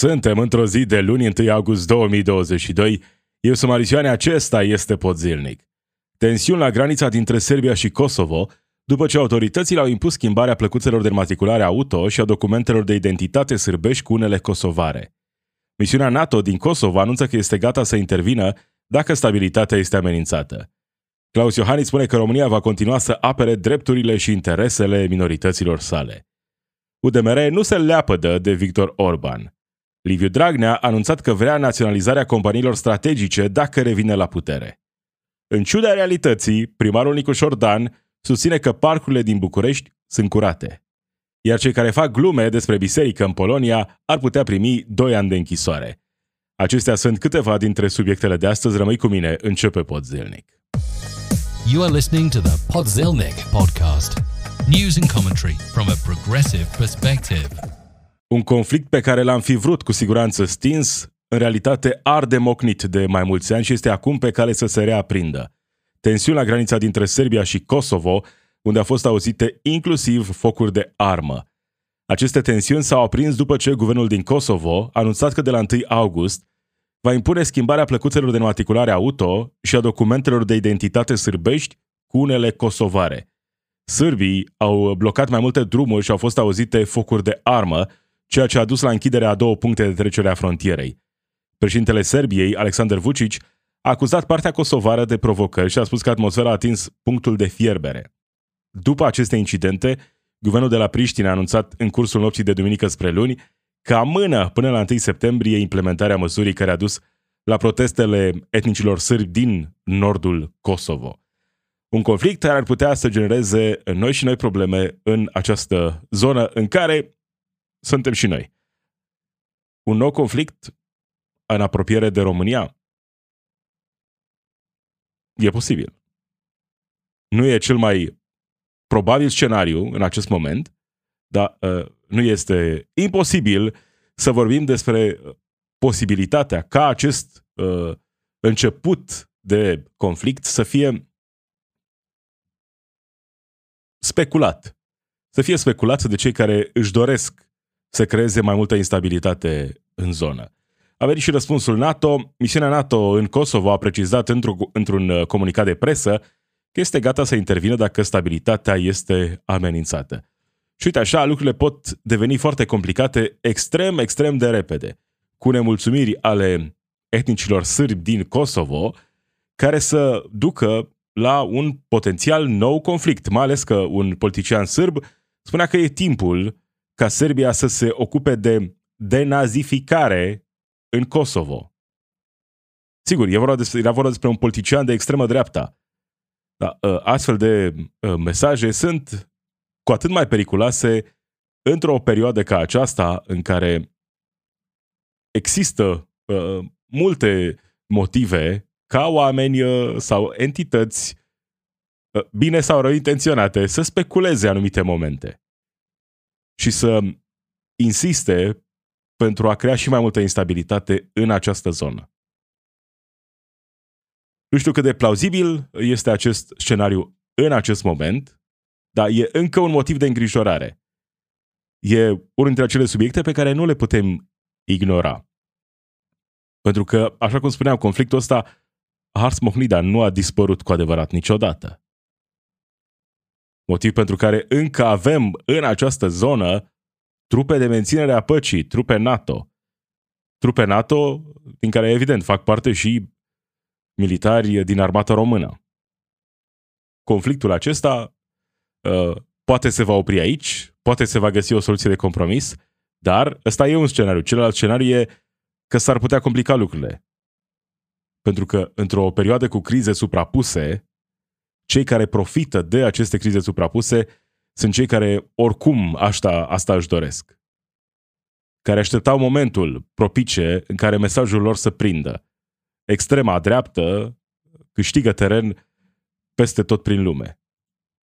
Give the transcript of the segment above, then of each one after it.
Suntem într-o zi de luni 1 august 2022. Eu sunt Marisioane, acesta este Pod Zilnic. Tensiuni la granița dintre Serbia și Kosovo, după ce autoritățile au impus schimbarea plăcuțelor de matriculare auto și a documentelor de identitate sârbești cu unele kosovare. Misiunea NATO din Kosovo anunță că este gata să intervină dacă stabilitatea este amenințată. Claus Iohannis spune că România va continua să apere drepturile și interesele minorităților sale. UDMR nu se leapădă de Victor Orban. Liviu Dragnea a anunțat că vrea naționalizarea companiilor strategice dacă revine la putere. În ciuda realității, primarul Nicu Șordan susține că parcurile din București sunt curate. Iar cei care fac glume despre biserică în Polonia ar putea primi 2 ani de închisoare. Acestea sunt câteva dintre subiectele de astăzi. Rămâi cu mine, începe Pod Zilnic. You are listening to the Podzilnic podcast. News and commentary from a progressive perspective. Un conflict pe care l-am fi vrut cu siguranță stins, în realitate arde mocnit de mai mulți ani și este acum pe cale să se reaprindă. Tensiuni la granița dintre Serbia și Kosovo, unde au fost auzite inclusiv focuri de armă. Aceste tensiuni s-au aprins după ce guvernul din Kosovo a anunțat că de la 1 august va impune schimbarea plăcuțelor de matriculare auto și a documentelor de identitate sârbești cu unele kosovare. Sârbii au blocat mai multe drumuri și au fost auzite focuri de armă, ceea ce a dus la închiderea a două puncte de trecere a frontierei. Președintele Serbiei, Alexander Vucic, a acuzat partea kosovară de provocări și a spus că atmosfera a atins punctul de fierbere. După aceste incidente, guvernul de la Priștina a anunțat în cursul nopții de duminică spre luni că amână până la 1 septembrie implementarea măsurii care a dus la protestele etnicilor sârbi din nordul Kosovo. Un conflict care ar putea să genereze noi și noi probleme în această zonă în care suntem și noi. Un nou conflict în apropiere de România? E posibil. Nu e cel mai probabil scenariu în acest moment, dar uh, nu este imposibil să vorbim despre posibilitatea ca acest uh, început de conflict să fie speculat. Să fie speculat de cei care își doresc să creeze mai multă instabilitate în zonă. A venit și răspunsul NATO. Misiunea NATO în Kosovo a precizat într-un, uh, comunicat de presă că este gata să intervină dacă stabilitatea este amenințată. Și uite așa, lucrurile pot deveni foarte complicate extrem, extrem de repede, cu nemulțumiri ale etnicilor sârbi din Kosovo, care să ducă la un potențial nou conflict, mai ales că un politician sârb spunea că e timpul ca Serbia să se ocupe de denazificare în Kosovo. Sigur, e vorba despre, era vorba despre un politician de extremă dreapta. Da, ă, astfel de ă, mesaje sunt cu atât mai periculoase într-o perioadă ca aceasta în care există uh, multe motive ca oameni uh, sau entități uh, bine sau rău intenționate să speculeze anumite momente și să insiste pentru a crea și mai multă instabilitate în această zonă. Nu știu cât de plauzibil este acest scenariu în acest moment, dar e încă un motiv de îngrijorare. E unul dintre acele subiecte pe care nu le putem ignora. Pentru că, așa cum spuneam, conflictul ăsta Hars Mohnida nu a dispărut cu adevărat niciodată. Motiv pentru care încă avem în această zonă trupe de menținere a păcii, trupe NATO. Trupe NATO din care, evident, fac parte și militari din armata română. Conflictul acesta uh, poate se va opri aici, poate se va găsi o soluție de compromis, dar ăsta e un scenariu. Celălalt scenariu e că s-ar putea complica lucrurile. Pentru că într-o perioadă cu crize suprapuse, cei care profită de aceste crize suprapuse sunt cei care oricum asta, asta își doresc. Care așteptau momentul propice în care mesajul lor să prindă. Extrema dreaptă câștigă teren peste tot prin lume.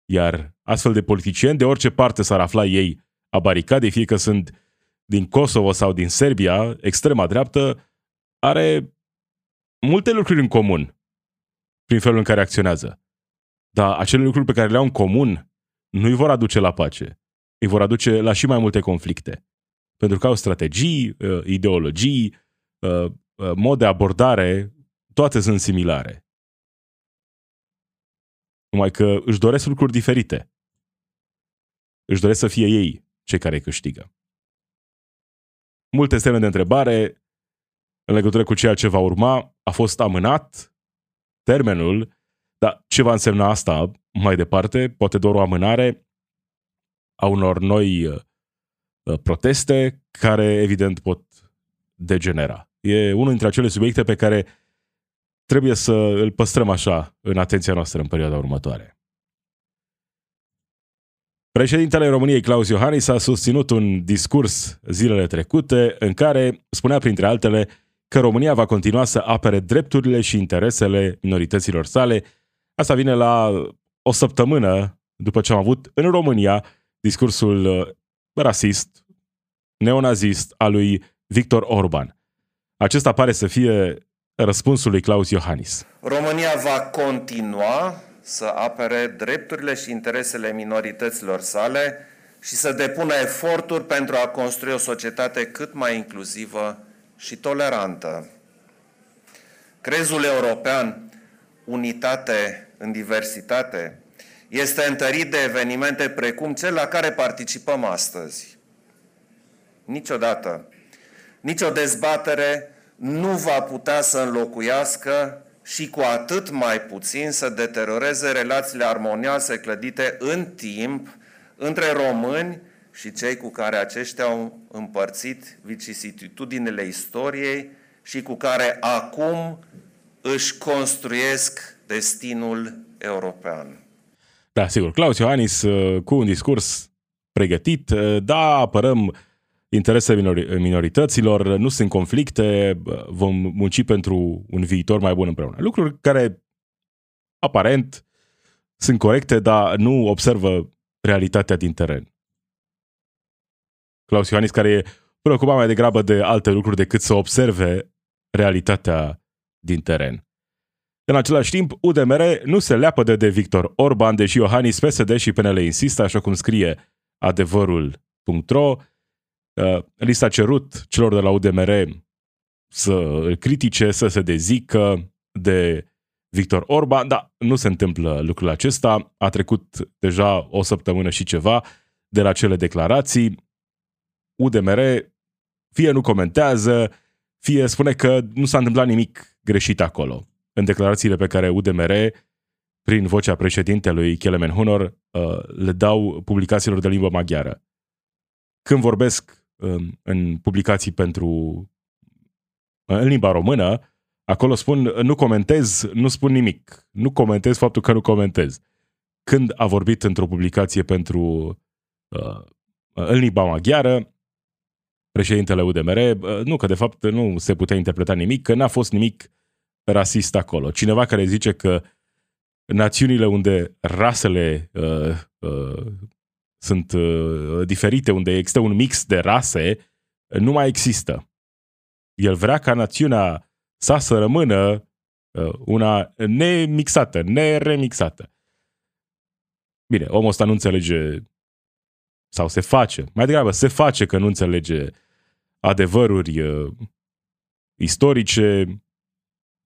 Iar astfel de politicieni, de orice parte s-ar afla ei a baricadei, fie că sunt din Kosovo sau din Serbia, extrema dreaptă, are multe lucruri în comun prin felul în care acționează. Dar acele lucruri pe care le au în comun nu îi vor aduce la pace. Îi vor aduce la și mai multe conflicte. pentru că au strategii, uh, ideologii, uh, uh, mod de abordare, toate sunt similare. Numai că își doresc lucruri diferite. Își doresc să fie ei cei care câștigă. Multe semne de întrebare în legătură cu ceea ce va urma. A fost amânat termenul, dar ce va însemna asta mai departe? Poate doar o amânare a unor noi uh, proteste care evident pot degenera. E unul dintre acele subiecte pe care trebuie să îl păstrăm așa în atenția noastră în perioada următoare. Președintele României, Claus Iohannis, a susținut un discurs zilele trecute în care spunea, printre altele, că România va continua să apere drepturile și interesele minorităților sale. Asta vine la o săptămână după ce am avut în România discursul uh, rasist, neonazist al lui Victor Orban. Acesta pare să fie răspunsul lui Claus Iohannis. România va continua să apere drepturile și interesele minorităților sale și să depună eforturi pentru a construi o societate cât mai inclusivă și tolerantă. Crezul european, unitate în diversitate, este întărit de evenimente precum cel la care participăm astăzi. Niciodată, nicio dezbatere nu va putea să înlocuiască și cu atât mai puțin să deterioreze relațiile armonioase clădite în timp între români și cei cu care aceștia au împărțit vicisitudinile istoriei și cu care acum își construiesc destinul european. Da, sigur, Claus Iohannis uh, cu un discurs pregătit, uh, da, apărăm interesele minorităților, nu sunt conflicte, uh, vom munci pentru un viitor mai bun împreună. Lucruri care aparent sunt corecte, dar nu observă realitatea din teren. Claus Iohannis, care e preocupat mai degrabă de alte lucruri decât să observe realitatea din teren. În același timp, UDMR nu se leapă de, de Victor Orban, deși Iohannis, PSD și PNL insistă, așa cum scrie adevărul.ro. Uh, li s-a cerut celor de la UDMR să îl critique, să se dezică de Victor Orban, dar nu se întâmplă lucrul acesta. A trecut deja o săptămână și ceva de la cele declarații. UDMR fie nu comentează, fie spune că nu s-a întâmplat nimic greșit acolo. În declarațiile pe care UDMR, prin vocea președintelui Kelemen Hunor, uh, le dau publicațiilor de limbă maghiară. Când vorbesc um, în publicații pentru uh, în limba română, acolo spun nu comentez, nu spun nimic. Nu comentez faptul că nu comentez. Când a vorbit într-o publicație pentru uh, în limba maghiară, președintele UDMR, nu că de fapt nu se putea interpreta nimic, că n-a fost nimic rasist acolo. Cineva care zice că națiunile unde rasele uh, uh, sunt uh, diferite, unde există un mix de rase, nu mai există. El vrea ca națiunea sa să rămână uh, una nemixată, neremixată. Bine, omul ăsta nu înțelege sau se face, mai degrabă se face că nu înțelege adevăruri uh, istorice,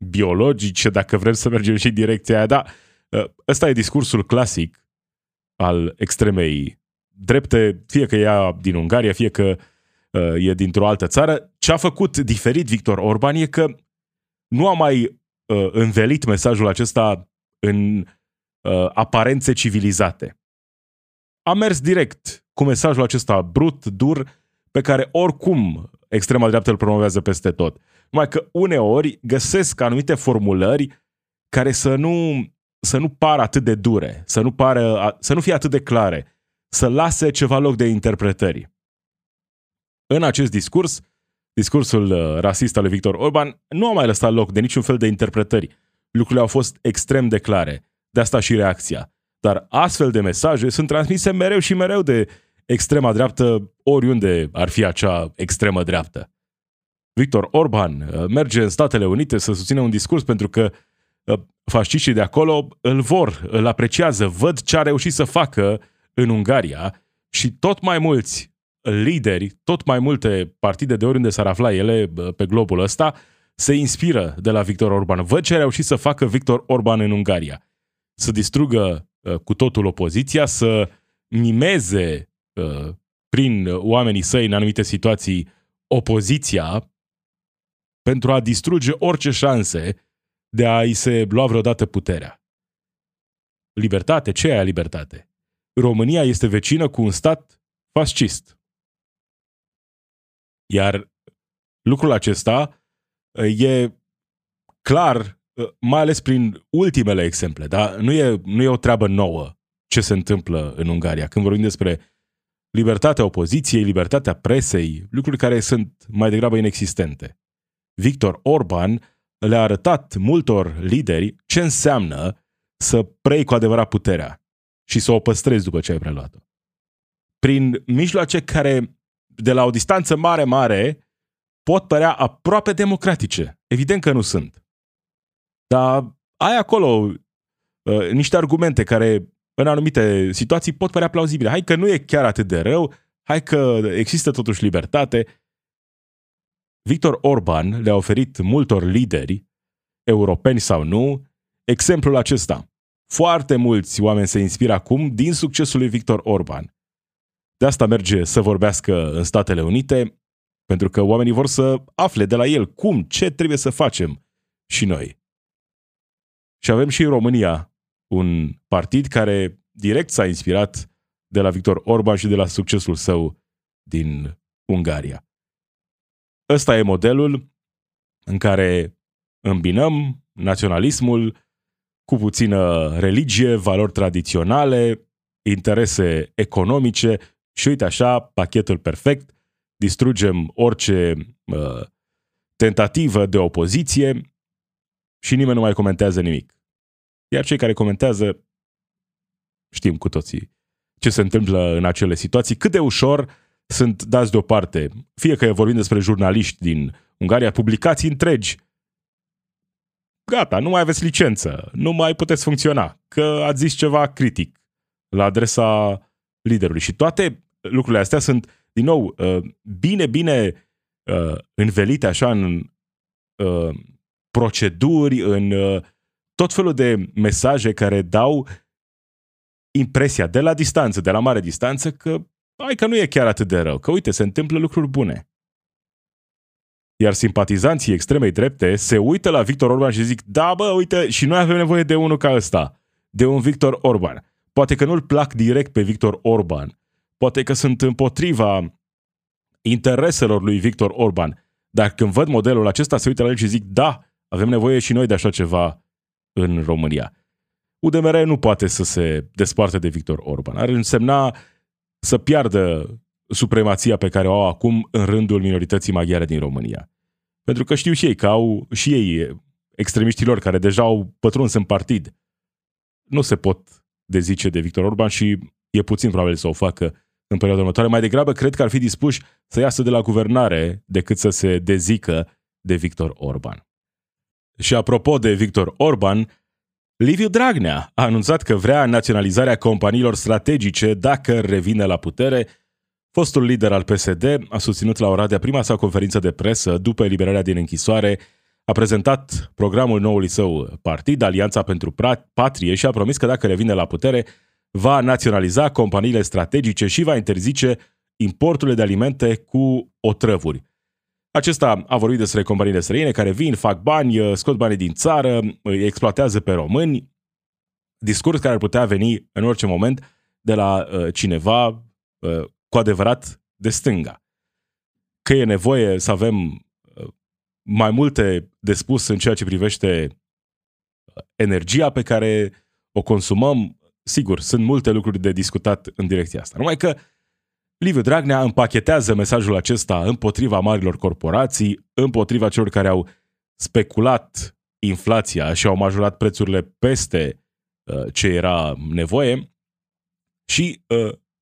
biologice, dacă vrem să mergem și în direcția aia, dar uh, ăsta e discursul clasic al extremei drepte, fie că e din Ungaria, fie că uh, e dintr-o altă țară. Ce a făcut diferit Victor Orban e că nu a mai uh, învelit mesajul acesta în uh, aparențe civilizate. A mers direct cu mesajul acesta brut, dur, pe care oricum extrema dreaptă îl promovează peste tot. Numai că uneori găsesc anumite formulări care să nu, să nu pară atât de dure, să nu, pară, să nu fie atât de clare, să lase ceva loc de interpretări. În acest discurs, discursul uh, rasist al lui Victor Orban nu a mai lăsat loc de niciun fel de interpretări. Lucrurile au fost extrem de clare. De asta și reacția. Dar astfel de mesaje sunt transmise mereu și mereu de extrema dreaptă, oriunde ar fi acea extremă dreaptă. Victor Orban uh, merge în Statele Unite să susțină un discurs pentru că uh, fasciștii de acolo îl vor, îl apreciază, văd ce a reușit să facă în Ungaria și tot mai mulți lideri, tot mai multe partide de oriunde s-ar afla ele pe globul ăsta, se inspiră de la Victor Orban. Văd ce a reușit să facă Victor Orban în Ungaria. Să distrugă uh, cu totul opoziția, să mimeze uh, prin oamenii săi în anumite situații opoziția pentru a distruge orice șanse de a-i se lua vreodată puterea. Libertate? Ce e aia libertate? România este vecină cu un stat fascist. Iar lucrul acesta uh, e clar, uh, mai ales prin ultimele exemple, dar nu e, nu e o treabă nouă ce se întâmplă în Ungaria. Când vorbim despre libertatea opoziției, libertatea presei, lucruri care sunt mai degrabă inexistente. Victor Orban le-a arătat multor lideri ce înseamnă să prei cu adevărat puterea și să o păstrezi după ce ai preluat-o. Prin mijloace care, de la o distanță mare, mare, pot părea aproape democratice. Evident că nu sunt. Dar ai acolo uh, niște argumente care, în anumite situații, pot părea plauzibile. Hai că nu e chiar atât de rău, hai că există totuși libertate. Victor Orban le-a oferit multor lideri, europeni sau nu, exemplul acesta. Foarte mulți oameni se inspiră acum din succesul lui Victor Orban. De asta merge să vorbească în Statele Unite, pentru că oamenii vor să afle de la el cum, ce trebuie să facem și noi. Și avem și în România un partid care direct s-a inspirat de la Victor Orban și de la succesul său din Ungaria. Ăsta e modelul în care îmbinăm naționalismul cu puțină religie, valori tradiționale, interese economice și uite așa, pachetul perfect, distrugem orice uh, tentativă de opoziție și nimeni nu mai comentează nimic. Iar cei care comentează știm cu toții ce se întâmplă în acele situații, cât de ușor sunt dați deoparte, fie că vorbim despre jurnaliști din Ungaria, publicații întregi gata, nu mai aveți licență, nu mai puteți funcționa, că ați zis ceva critic la adresa liderului. Și toate lucrurile astea sunt, din nou, uh, bine, bine uh, învelite așa în uh, proceduri, în tot felul de mesaje care dau impresia de la distanță, de la mare distanță, că hai că nu e chiar atât de rău, că uite, se întâmplă lucruri bune. Iar simpatizanții extremei drepte se uită la Victor Orban și zic, da bă, uite, și noi avem nevoie de unul ca ăsta, de un Victor Orban. Poate că nu-l plac direct pe Victor Orban, poate că sunt împotriva intereselor lui Victor Orban, dar când văd modelul acesta, se uită la el și zic, da, avem nevoie și noi de așa ceva în România. UDMR nu poate să se desparte de Victor Orban. Ar însemna să piardă supremația pe care o au acum în rândul minorității maghiare din România. Pentru că știu și ei că au și ei extremiștilor care deja au pătruns în partid. Nu se pot dezice de Victor Orban și e puțin probabil să o facă în perioada următoare. Mai degrabă cred că ar fi dispuși să iasă de la guvernare decât să se dezică de Victor Orban. Și apropo de Victor Orban, Liviu Dragnea a anunțat că vrea naționalizarea companiilor strategice dacă revine la putere Fostul lider al PSD a susținut la Oradea prima sa conferință de presă după eliberarea din închisoare, a prezentat programul noului său partid, Alianța pentru Patrie, și a promis că dacă revine la putere, va naționaliza companiile strategice și va interzice importurile de alimente cu otrăvuri. Acesta a vorbit despre companiile străine care vin, fac bani, scot banii din țară, îi exploatează pe români, discurs care ar putea veni în orice moment de la uh, cineva uh, cu adevărat de stânga. Că e nevoie să avem uh, mai multe de spus în ceea ce privește uh, energia pe care o consumăm, sigur, sunt multe lucruri de discutat în direcția asta. Numai că Liviu Dragnea împachetează mesajul acesta împotriva marilor corporații, împotriva celor care au speculat inflația și au majorat prețurile peste uh, ce era nevoie și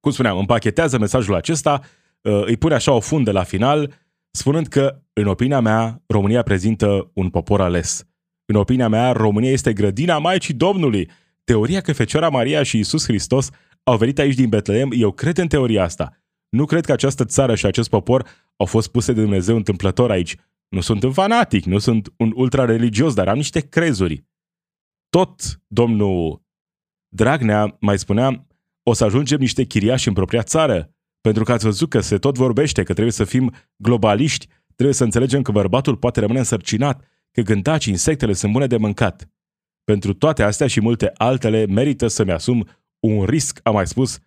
cum spuneam, împachetează mesajul acesta, uh, îi pune așa o fundă la final, spunând că, în opinia mea, România prezintă un popor ales. În opinia mea, România este grădina Maicii Domnului. Teoria că Fecioara Maria și Isus Hristos au venit aici din Betleem, eu cred în teoria asta. Nu cred că această țară și acest popor au fost puse de Dumnezeu întâmplător aici. Nu sunt un fanatic, nu sunt un ultra-religios, dar am niște crezuri. Tot domnul Dragnea mai spunea, o să ajungem niște chiriași în propria țară, pentru că ați văzut că se tot vorbește că trebuie să fim globaliști, trebuie să înțelegem că bărbatul poate rămâne însărcinat, că gândacii, insectele sunt bune de mâncat. Pentru toate astea și multe altele merită să-mi asum un risc, a mai spus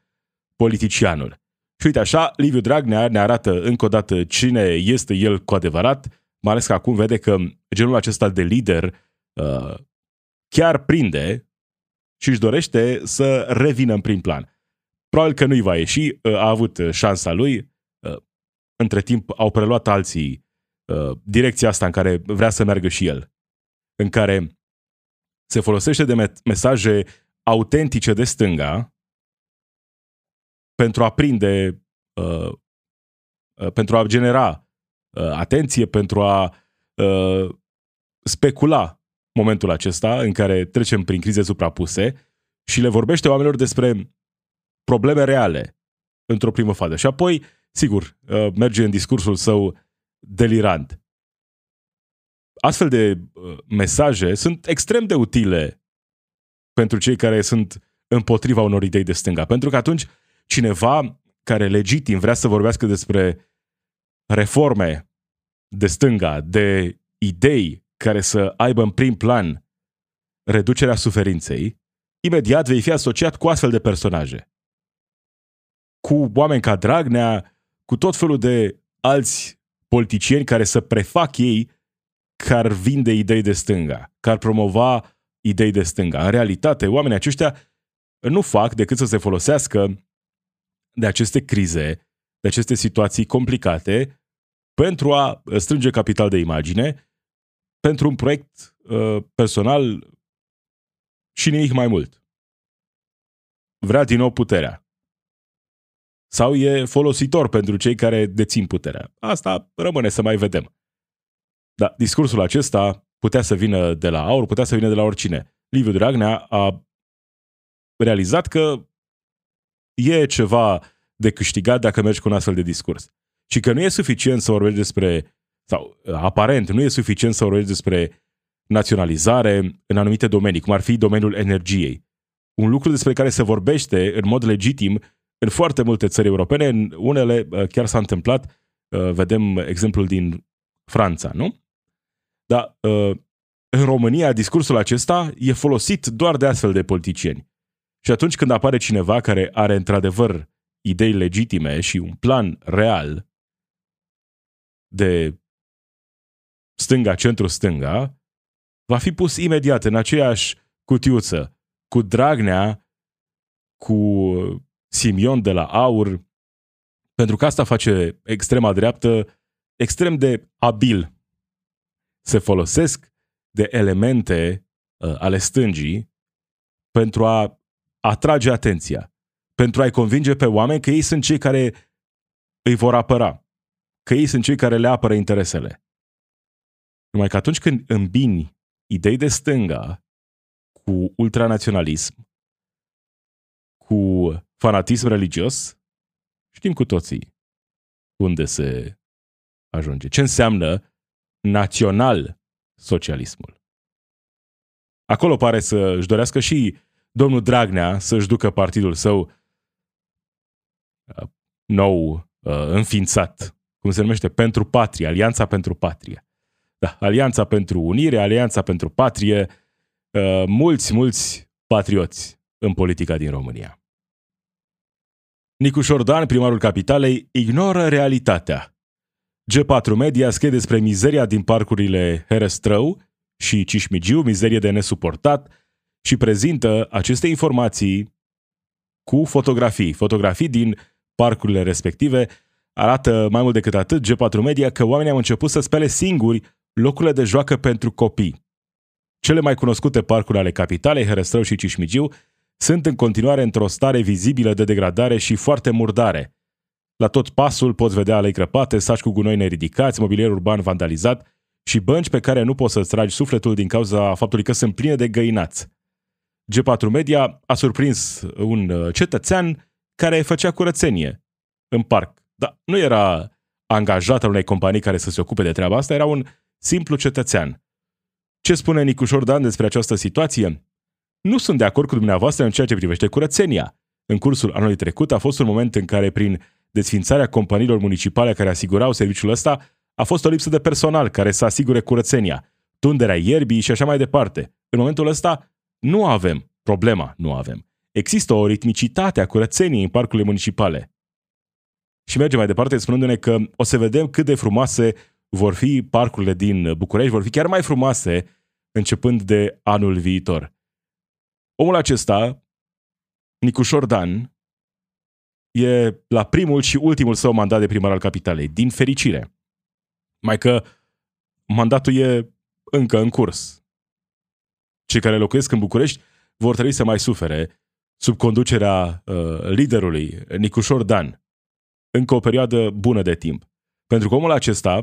politicianul. Și uite așa, Liviu Dragnea ne arată încă o dată cine este el cu adevărat, mai ales că acum vede că genul acesta de lider uh, chiar prinde și își dorește să revină în prim plan. Probabil că nu-i va ieși, uh, a avut șansa lui, uh, între timp au preluat alții uh, direcția asta în care vrea să meargă și el, în care se folosește de mesaje autentice de stânga pentru a prinde, uh, uh, pentru a genera uh, atenție, pentru a uh, specula momentul acesta în care trecem prin crize suprapuse și le vorbește oamenilor despre probleme reale într-o primă fază. Și apoi, sigur, uh, merge în discursul său delirant. Astfel de uh, mesaje sunt extrem de utile pentru cei care sunt împotriva unor idei de stânga. Pentru că atunci cineva care legitim vrea să vorbească despre reforme de stânga, de idei care să aibă în prim plan reducerea suferinței, imediat vei fi asociat cu astfel de personaje. Cu oameni ca Dragnea, cu tot felul de alți politicieni care să prefac ei că ar vinde idei de stânga, că ar promova idei de stânga. În realitate, oamenii aceștia nu fac decât să se folosească de aceste crize, de aceste situații complicate, pentru a strânge capital de imagine, pentru un proiect uh, personal și nimic mai mult. Vrea din nou puterea. Sau e folositor pentru cei care dețin puterea. Asta rămâne să mai vedem. Dar discursul acesta putea să vină de la aur, putea să vină de la oricine. Liviu Dragnea a realizat că e ceva de câștigat dacă mergi cu un astfel de discurs. Și că nu e suficient să vorbești despre, sau aparent, nu e suficient să vorbești despre naționalizare în anumite domenii, cum ar fi domeniul energiei. Un lucru despre care se vorbește în mod legitim în foarte multe țări europene, în unele uh, chiar s-a întâmplat, uh, vedem exemplul din Franța, nu? Dar uh, în România discursul acesta e folosit doar de astfel de politicieni. Și atunci când apare cineva care are într-adevăr idei legitime și un plan real de stânga, centru-stânga, va fi pus imediat în aceeași cutiuță cu Dragnea, cu Simion de la Aur, pentru că asta face extrema dreaptă extrem de abil. Se folosesc de elemente uh, ale stângii pentru a atrage atenția, pentru a-i convinge pe oameni că ei sunt cei care îi vor apăra, că ei sunt cei care le apără interesele. Numai că atunci când îmbini idei de stânga cu ultranaționalism, cu fanatism religios, știm cu toții unde se ajunge. Ce înseamnă național socialismul. Acolo pare să își dorească și domnul Dragnea să-și ducă partidul său uh, nou uh, înființat, cum se numește, pentru patrie, Alianța pentru Patrie. Da, Alianța pentru Unire, Alianța pentru Patrie, uh, mulți, mulți patrioți în politica din România. Nicu Șordan, primarul capitalei, ignoră realitatea. G4 Media scrie despre mizeria din parcurile Herăstrău și Cismigiu, mizerie de nesuportat, și prezintă aceste informații cu fotografii. Fotografii din parcurile respective arată mai mult decât atât G4 Media că oamenii au început să spele singuri locurile de joacă pentru copii. Cele mai cunoscute parcuri ale capitalei, Herăstrău și Cismigiu, sunt în continuare într-o stare vizibilă de degradare și foarte murdare. La tot pasul poți vedea alei crăpate, saci cu gunoi neridicați, mobilier urban vandalizat și bănci pe care nu poți să-ți tragi sufletul din cauza faptului că sunt pline de găinați. G4 Media a surprins un uh, cetățean care făcea curățenie în parc. Dar nu era angajat al unei companii care să se ocupe de treaba asta, era un simplu cetățean. Ce spune Nicușor Dan despre această situație? Nu sunt de acord cu dumneavoastră în ceea ce privește curățenia. În cursul anului trecut a fost un moment în care, prin desfințarea companiilor municipale care asigurau serviciul ăsta, a fost o lipsă de personal care să asigure curățenia, tunderea ierbii și așa mai departe. În momentul ăsta nu avem problema, nu avem. Există o ritmicitate a curățeniei în parcurile municipale. Și mergem mai departe spunându-ne că o să vedem cât de frumoase vor fi parcurile din București, vor fi chiar mai frumoase începând de anul viitor. Omul acesta, Nicușor Dan, e la primul și ultimul său mandat de primar al capitalei, din fericire. Mai că mandatul e încă în curs. Cei care locuiesc în București vor trebui să mai sufere sub conducerea uh, liderului Nicușor Dan încă o perioadă bună de timp. Pentru că omul acesta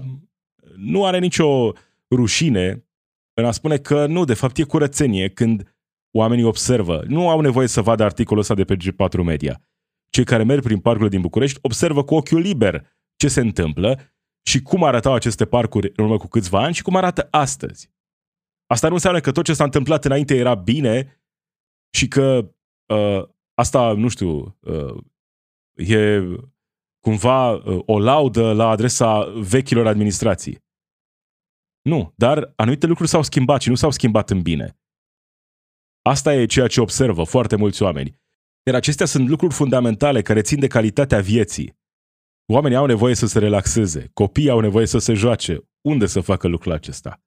nu are nicio rușine în a spune că nu, de fapt e curățenie când oamenii observă. Nu au nevoie să vadă articolul ăsta de pe G4 Media. Cei care merg prin parcurile din București observă cu ochiul liber ce se întâmplă și cum arătau aceste parcuri în urmă cu câțiva ani și cum arată astăzi. Asta nu înseamnă că tot ce s-a întâmplat înainte era bine și că uh, asta, nu știu, uh, e cumva uh, o laudă la adresa vechilor administrații. Nu, dar anumite lucruri s-au schimbat și nu s-au schimbat în bine. Asta e ceea ce observă foarte mulți oameni. Iar acestea sunt lucruri fundamentale care țin de calitatea vieții. Oamenii au nevoie să se relaxeze, copiii au nevoie să se joace. Unde să facă lucrul acesta?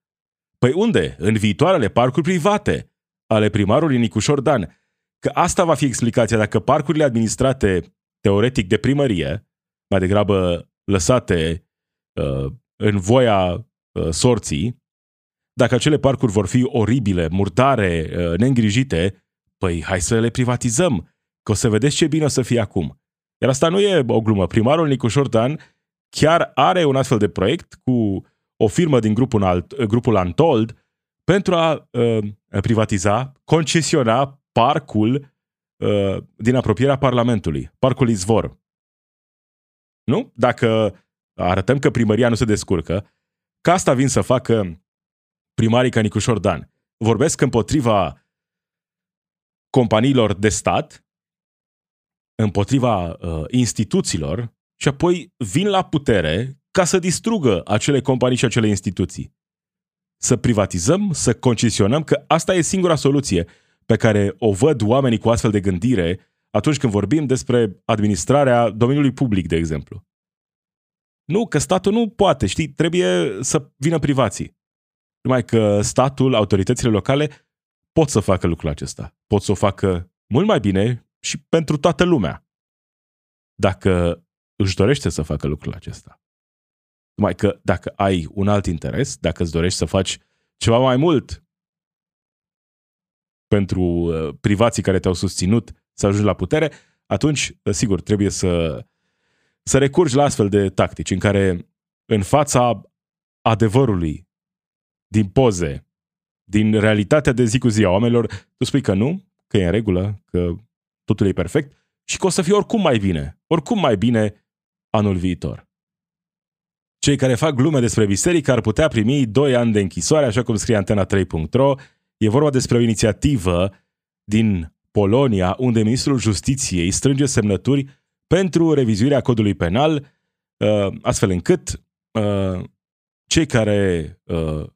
Păi unde? În viitoarele parcuri private ale primarului Nicușor Dan. Că asta va fi explicația dacă parcurile administrate teoretic de primărie, mai degrabă lăsate uh, în voia uh, sorții, dacă acele parcuri vor fi oribile, murdare, uh, neîngrijite, păi hai să le privatizăm, că o să vedeți ce bine o să fie acum. Iar asta nu e o glumă. Primarul Nicușor Dan chiar are un astfel de proiect cu o firmă din grupul, alt, grupul Antold pentru a uh, privatiza, concesiona parcul uh, din apropierea Parlamentului, parcul Izvor. Nu? Dacă arătăm că primăria nu se descurcă, ca asta vin să facă primarii ca Nicușor Dan. Vorbesc împotriva companiilor de stat, împotriva uh, instituțiilor și apoi vin la putere ca să distrugă acele companii și acele instituții. Să privatizăm, să concesionăm, că asta e singura soluție pe care o văd oamenii cu astfel de gândire atunci când vorbim despre administrarea domeniului public, de exemplu. Nu, că statul nu poate, știi, trebuie să vină privații. Numai că statul, autoritățile locale pot să facă lucrul acesta. Pot să o facă mult mai bine și pentru toată lumea. Dacă își dorește să facă lucrul acesta. Numai că dacă ai un alt interes, dacă îți dorești să faci ceva mai mult pentru uh, privații care te-au susținut să ajungi la putere, atunci, uh, sigur, trebuie să, să recurgi la astfel de tactici în care în fața adevărului, din poze, din realitatea de zi cu zi a oamenilor, tu spui că nu, că e în regulă, că totul e perfect și că o să fie oricum mai bine, oricum mai bine anul viitor. Cei care fac glume despre biserică ar putea primi 2 ani de închisoare, așa cum scrie antena3.ro. E vorba despre o inițiativă din Polonia, unde ministrul justiției strânge semnături pentru revizuirea codului penal, uh, astfel încât uh, cei care uh,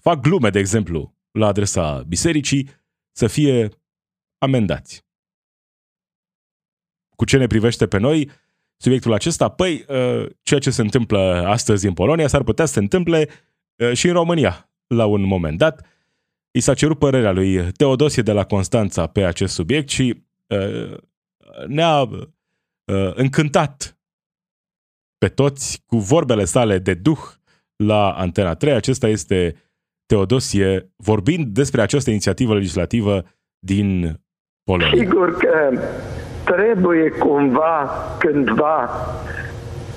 fac glume, de exemplu, la adresa bisericii, să fie amendați. Cu ce ne privește pe noi, subiectul acesta? Păi, uh, ceea ce se întâmplă astăzi în Polonia s-ar putea să se întâmple uh, și în România la un moment dat. I s-a cerut părerea lui Teodosie de la Constanța pe acest subiect și uh, ne-a încântat pe toți cu vorbele sale de duh la Antena 3. Acesta este Teodosie vorbind despre această inițiativă legislativă din Polonia. Sigur că trebuie cumva, cândva,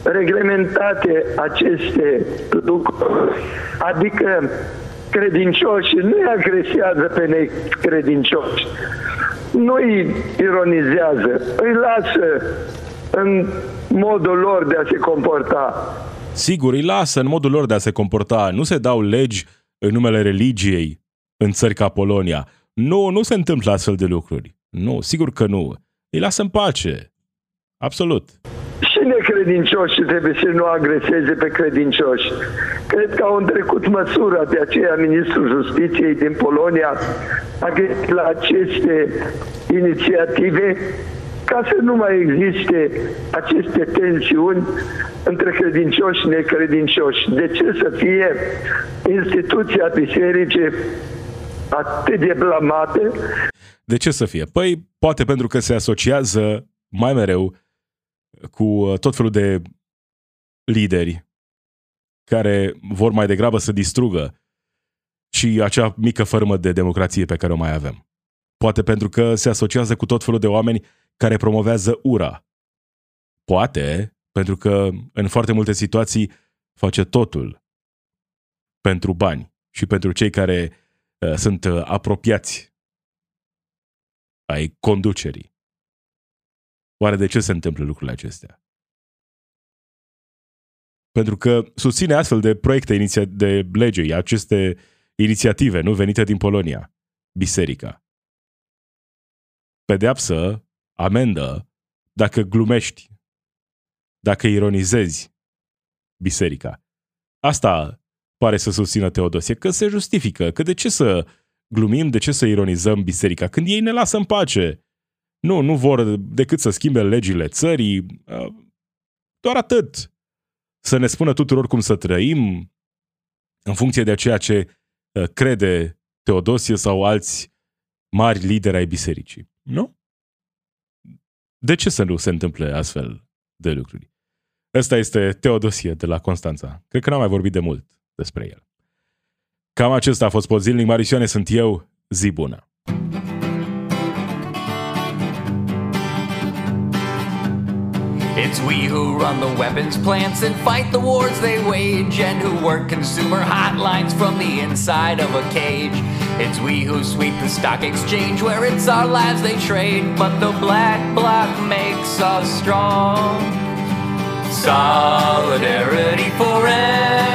reglementate aceste lucruri. Adică credincioșii nu îi agresează pe necredincioși, nu îi ironizează, îi lasă în modul lor de a se comporta. Sigur, îi lasă în modul lor de a se comporta. Nu se dau legi în numele religiei în țări ca Polonia. Nu, nu se întâmplă astfel de lucruri. Nu, sigur că nu. Îi lasă în pace. Absolut. Și necredincioși trebuie să nu agreseze pe credincioși. Cred că au întrecut măsura, de aceea Ministrul Justiției din Polonia a găsit la aceste inițiative ca să nu mai existe aceste tensiuni între credincioși și necredincioși. De ce să fie instituția bisericii atât de blamată? De ce să fie? Păi, poate pentru că se asociază mai mereu cu uh, tot felul de lideri care vor mai degrabă să distrugă și acea mică formă de democrație pe care o mai avem. Poate pentru că se asociază cu tot felul de oameni care promovează ura. Poate pentru că în foarte multe situații face totul pentru bani și pentru cei care uh, sunt uh, apropiați ai conducerii. Oare de ce se întâmplă lucrurile acestea? Pentru că susține astfel de proiecte de lege, aceste inițiative nu venite din Polonia, biserica. Pedeapsă, amendă, dacă glumești, dacă ironizezi biserica. Asta pare să susțină Teodosie, că se justifică, că de ce să glumim, de ce să ironizăm biserica, când ei ne lasă în pace. Nu, nu vor decât să schimbe legile țării, uh, doar atât. Să ne spună tuturor cum să trăim, în funcție de ceea ce uh, crede Teodosie sau alți mari lideri ai bisericii. Nu? De ce să nu se întâmple astfel de lucruri? Ăsta este Teodosie de la Constanța. Cred că n-am mai vorbit de mult despre el. Cam acesta a fost Pozilnic. Marisioane sunt eu. Zi bună! It's we who run the weapons plants and fight the wars they wage, and who work consumer hotlines from the inside of a cage. It's we who sweep the stock exchange where it's our lives they trade, but the black bloc makes us strong. Solidarity forever,